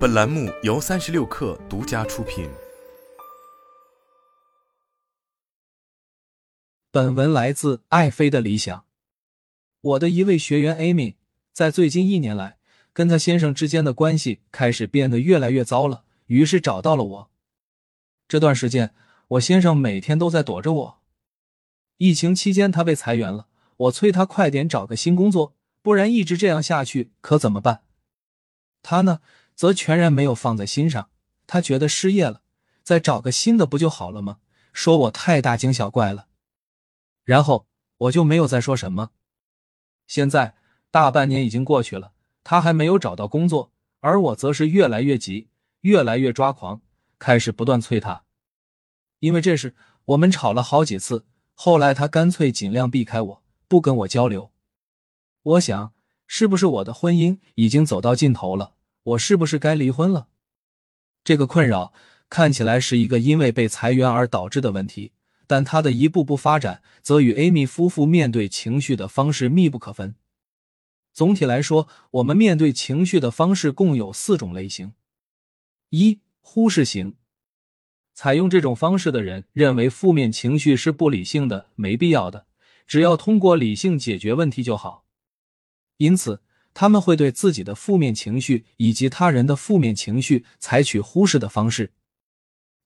本栏目由三十六氪独家出品。本文来自爱妃的理想。我的一位学员 Amy 在最近一年来，跟她先生之间的关系开始变得越来越糟了，于是找到了我。这段时间，我先生每天都在躲着我。疫情期间，他被裁员了，我催他快点找个新工作，不然一直这样下去可怎么办？他呢，则全然没有放在心上。他觉得失业了，再找个新的不就好了吗？说我太大惊小怪了。然后我就没有再说什么。现在大半年已经过去了，他还没有找到工作，而我则是越来越急，越来越抓狂，开始不断催他。因为这事，我们吵了好几次。后来他干脆尽量避开我，不跟我交流。我想，是不是我的婚姻已经走到尽头了？我是不是该离婚了？这个困扰看起来是一个因为被裁员而导致的问题，但它的一步步发展则与 Amy 夫妇面对情绪的方式密不可分。总体来说，我们面对情绪的方式共有四种类型：一、忽视型。采用这种方式的人认为负面情绪是不理性的、没必要的，只要通过理性解决问题就好。因此，他们会对自己的负面情绪以及他人的负面情绪采取忽视的方式。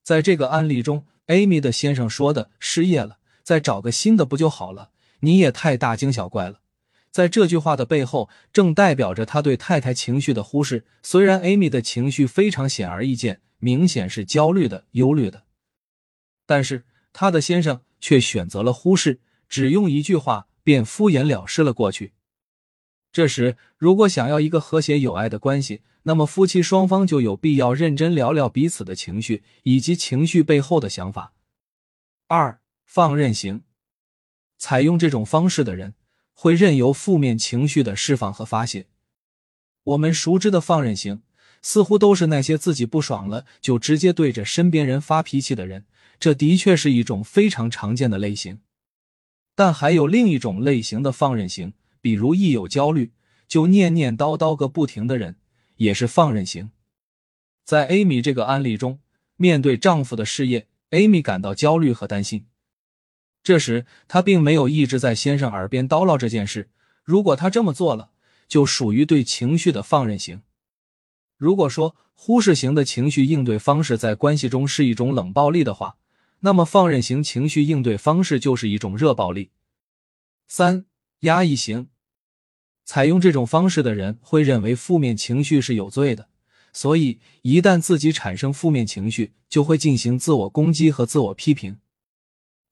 在这个案例中，Amy 的先生说的“失业了，再找个新的不就好了？”你也太大惊小怪了。在这句话的背后，正代表着他对太太情绪的忽视。虽然 Amy 的情绪非常显而易见。明显是焦虑的、忧虑的，但是他的先生却选择了忽视，只用一句话便敷衍了事了过去。这时，如果想要一个和谐有爱的关系，那么夫妻双方就有必要认真聊聊彼此的情绪以及情绪背后的想法。二、放任型，采用这种方式的人会任由负面情绪的释放和发泄。我们熟知的放任型。似乎都是那些自己不爽了就直接对着身边人发脾气的人，这的确是一种非常常见的类型。但还有另一种类型的放任型，比如一有焦虑就念念叨叨个不停的人，也是放任型。在 Amy 这个案例中，面对丈夫的事业，Amy 感到焦虑和担心。这时，她并没有一直在先生耳边叨唠这件事。如果她这么做了，就属于对情绪的放任型。如果说忽视型的情绪应对方式在关系中是一种冷暴力的话，那么放任型情绪应对方式就是一种热暴力。三、压抑型，采用这种方式的人会认为负面情绪是有罪的，所以一旦自己产生负面情绪，就会进行自我攻击和自我批评。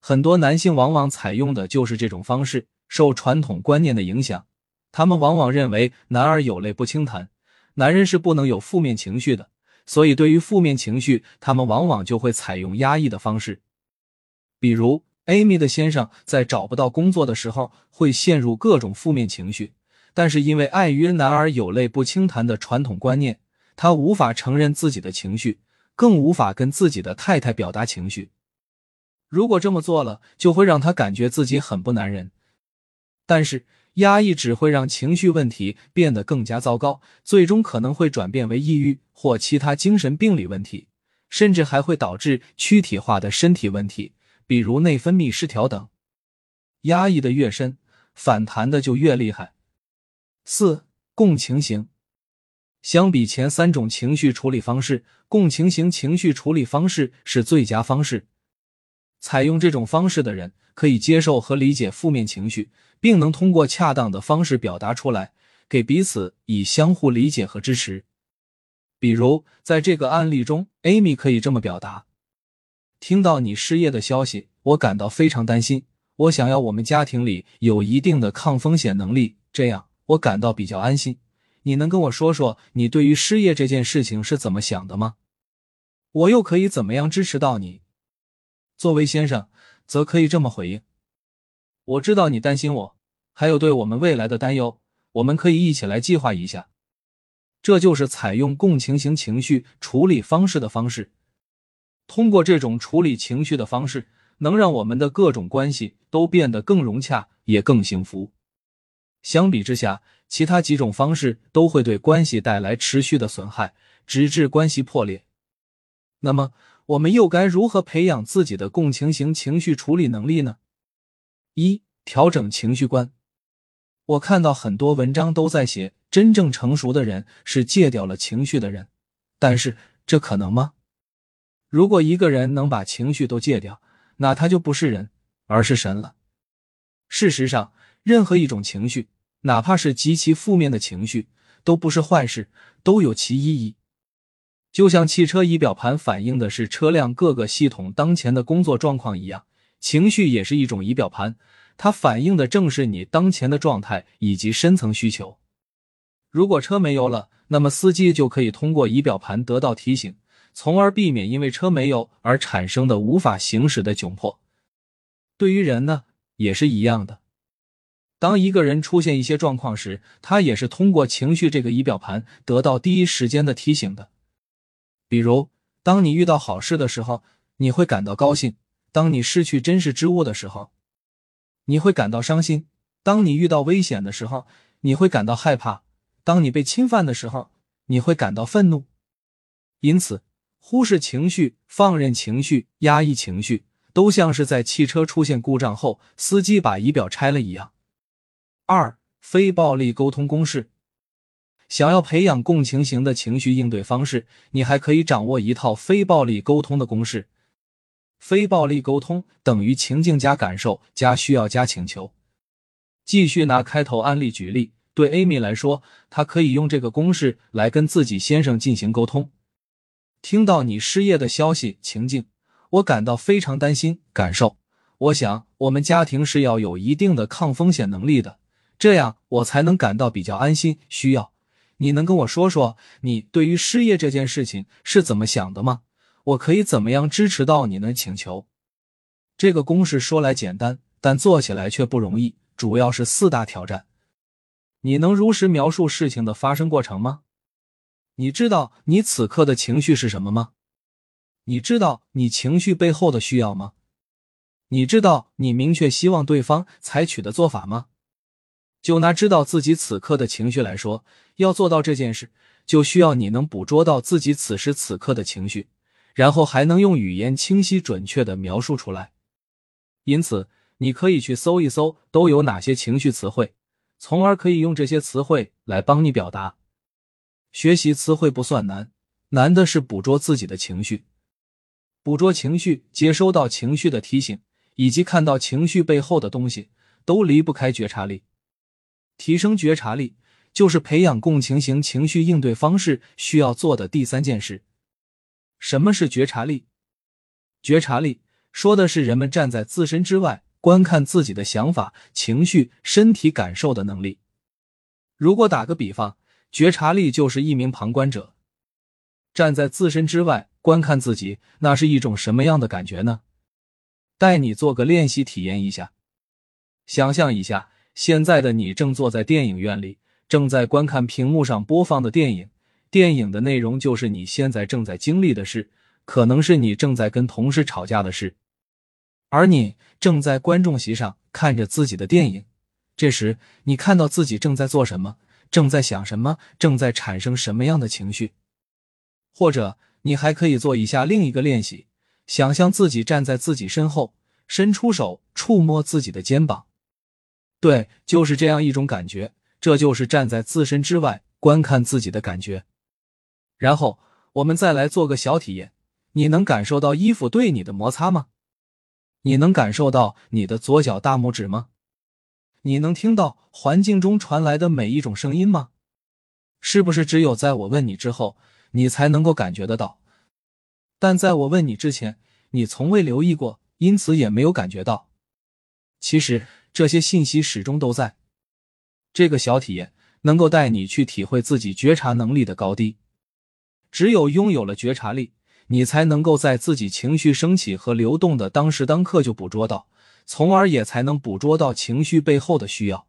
很多男性往往采用的就是这种方式，受传统观念的影响，他们往往认为男儿有泪不轻弹。男人是不能有负面情绪的，所以对于负面情绪，他们往往就会采用压抑的方式。比如，Amy 的先生在找不到工作的时候，会陷入各种负面情绪，但是因为碍于“男儿有泪不轻弹”的传统观念，他无法承认自己的情绪，更无法跟自己的太太表达情绪。如果这么做了，就会让他感觉自己很不男人。但是。压抑只会让情绪问题变得更加糟糕，最终可能会转变为抑郁或其他精神病理问题，甚至还会导致躯体化的身体问题，比如内分泌失调等。压抑的越深，反弹的就越厉害。四、共情型，相比前三种情绪处理方式，共情型情绪处理方式是最佳方式。采用这种方式的人可以接受和理解负面情绪，并能通过恰当的方式表达出来，给彼此以相互理解和支持。比如，在这个案例中，Amy 可以这么表达：“听到你失业的消息，我感到非常担心。我想要我们家庭里有一定的抗风险能力，这样我感到比较安心。你能跟我说说你对于失业这件事情是怎么想的吗？我又可以怎么样支持到你？”作为先生，则可以这么回应：“我知道你担心我，还有对我们未来的担忧，我们可以一起来计划一下。”这就是采用共情型情绪处理方式的方式。通过这种处理情绪的方式，能让我们的各种关系都变得更融洽，也更幸福。相比之下，其他几种方式都会对关系带来持续的损害，直至关系破裂。那么，我们又该如何培养自己的共情型情绪处理能力呢？一、调整情绪观。我看到很多文章都在写，真正成熟的人是戒掉了情绪的人，但是这可能吗？如果一个人能把情绪都戒掉，那他就不是人，而是神了。事实上，任何一种情绪，哪怕是极其负面的情绪，都不是坏事，都有其意义。就像汽车仪表盘反映的是车辆各个系统当前的工作状况一样，情绪也是一种仪表盘。它反映的正是你当前的状态以及深层需求。如果车没油了，那么司机就可以通过仪表盘得到提醒，从而避免因为车没油而产生的无法行驶的窘迫。对于人呢，也是一样的。当一个人出现一些状况时，他也是通过情绪这个仪表盘得到第一时间的提醒的。比如，当你遇到好事的时候，你会感到高兴；当你失去真实之物的时候，你会感到伤心，当你遇到危险的时候，你会感到害怕；当你被侵犯的时候，你会感到愤怒。因此，忽视情绪、放任情绪、压抑情绪，都像是在汽车出现故障后，司机把仪表拆了一样。二、非暴力沟通公式。想要培养共情型的情绪应对方式，你还可以掌握一套非暴力沟通的公式。非暴力沟通等于情境加感受加需要加请求。继续拿开头案例举例，对 Amy 来说，她可以用这个公式来跟自己先生进行沟通。听到你失业的消息，情境，我感到非常担心。感受，我想我们家庭是要有一定的抗风险能力的，这样我才能感到比较安心。需要，你能跟我说说你对于失业这件事情是怎么想的吗？我可以怎么样支持到你呢？请求这个公式说来简单，但做起来却不容易。主要是四大挑战。你能如实描述事情的发生过程吗？你知道你此刻的情绪是什么吗？你知道你情绪背后的需要吗？你知道你明确希望对方采取的做法吗？就拿知道自己此刻的情绪来说，要做到这件事，就需要你能捕捉到自己此时此刻的情绪。然后还能用语言清晰准确的描述出来，因此你可以去搜一搜都有哪些情绪词汇，从而可以用这些词汇来帮你表达。学习词汇不算难，难的是捕捉自己的情绪，捕捉情绪，接收到情绪的提醒，以及看到情绪背后的东西，都离不开觉察力。提升觉察力，就是培养共情型情绪应对方式需要做的第三件事。什么是觉察力？觉察力说的是人们站在自身之外，观看自己的想法、情绪、身体感受的能力。如果打个比方，觉察力就是一名旁观者，站在自身之外观看自己，那是一种什么样的感觉呢？带你做个练习体验一下。想象一下，现在的你正坐在电影院里，正在观看屏幕上播放的电影。电影的内容就是你现在正在经历的事，可能是你正在跟同事吵架的事，而你正在观众席上看着自己的电影。这时，你看到自己正在做什么，正在想什么，正在产生什么样的情绪。或者，你还可以做一下另一个练习，想象自己站在自己身后，伸出手触摸自己的肩膀。对，就是这样一种感觉。这就是站在自身之外观看自己的感觉。然后我们再来做个小体验，你能感受到衣服对你的摩擦吗？你能感受到你的左脚大拇指吗？你能听到环境中传来的每一种声音吗？是不是只有在我问你之后，你才能够感觉得到？但在我问你之前，你从未留意过，因此也没有感觉到。其实这些信息始终都在。这个小体验能够带你去体会自己觉察能力的高低。只有拥有了觉察力，你才能够在自己情绪升起和流动的当时当刻就捕捉到，从而也才能捕捉到情绪背后的需要。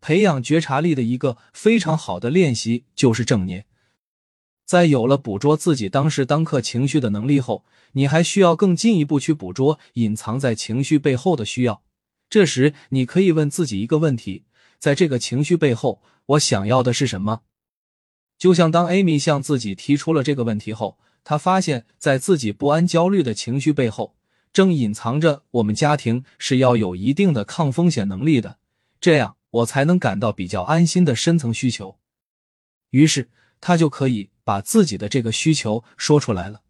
培养觉察力的一个非常好的练习就是正念。在有了捕捉自己当时当刻情绪的能力后，你还需要更进一步去捕捉隐藏在情绪背后的需要。这时，你可以问自己一个问题：在这个情绪背后，我想要的是什么？就像当 Amy 向自己提出了这个问题后，她发现，在自己不安、焦虑的情绪背后，正隐藏着我们家庭是要有一定的抗风险能力的，这样我才能感到比较安心的深层需求。于是，他就可以把自己的这个需求说出来了。